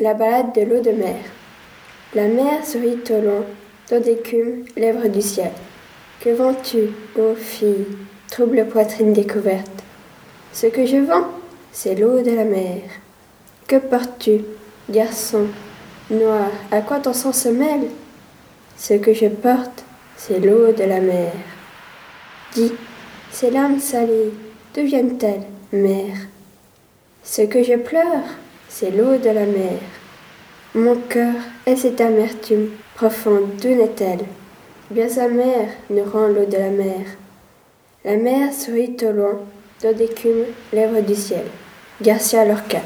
La balade de l'eau de mer. La mer sourit au loin, dans d'écume, lèvres du ciel. Que vends-tu, ô fille, trouble poitrine découverte? Ce que je vends, c'est l'eau de la mer. Que portes-tu, garçon, noir, à quoi ton sang se mêle? Ce que je porte, c'est l'eau de la mer. Dis, ces larmes salées, d'où viennent-elles, mère? Ce que je pleure, c'est l'eau de la mer. Mon cœur est cette amertume profonde, d'où naît-elle Bien sa mère nous rend l'eau de la mer. La mer sourit au loin, dans d'écume, lèvres du ciel. Garcia Lorca.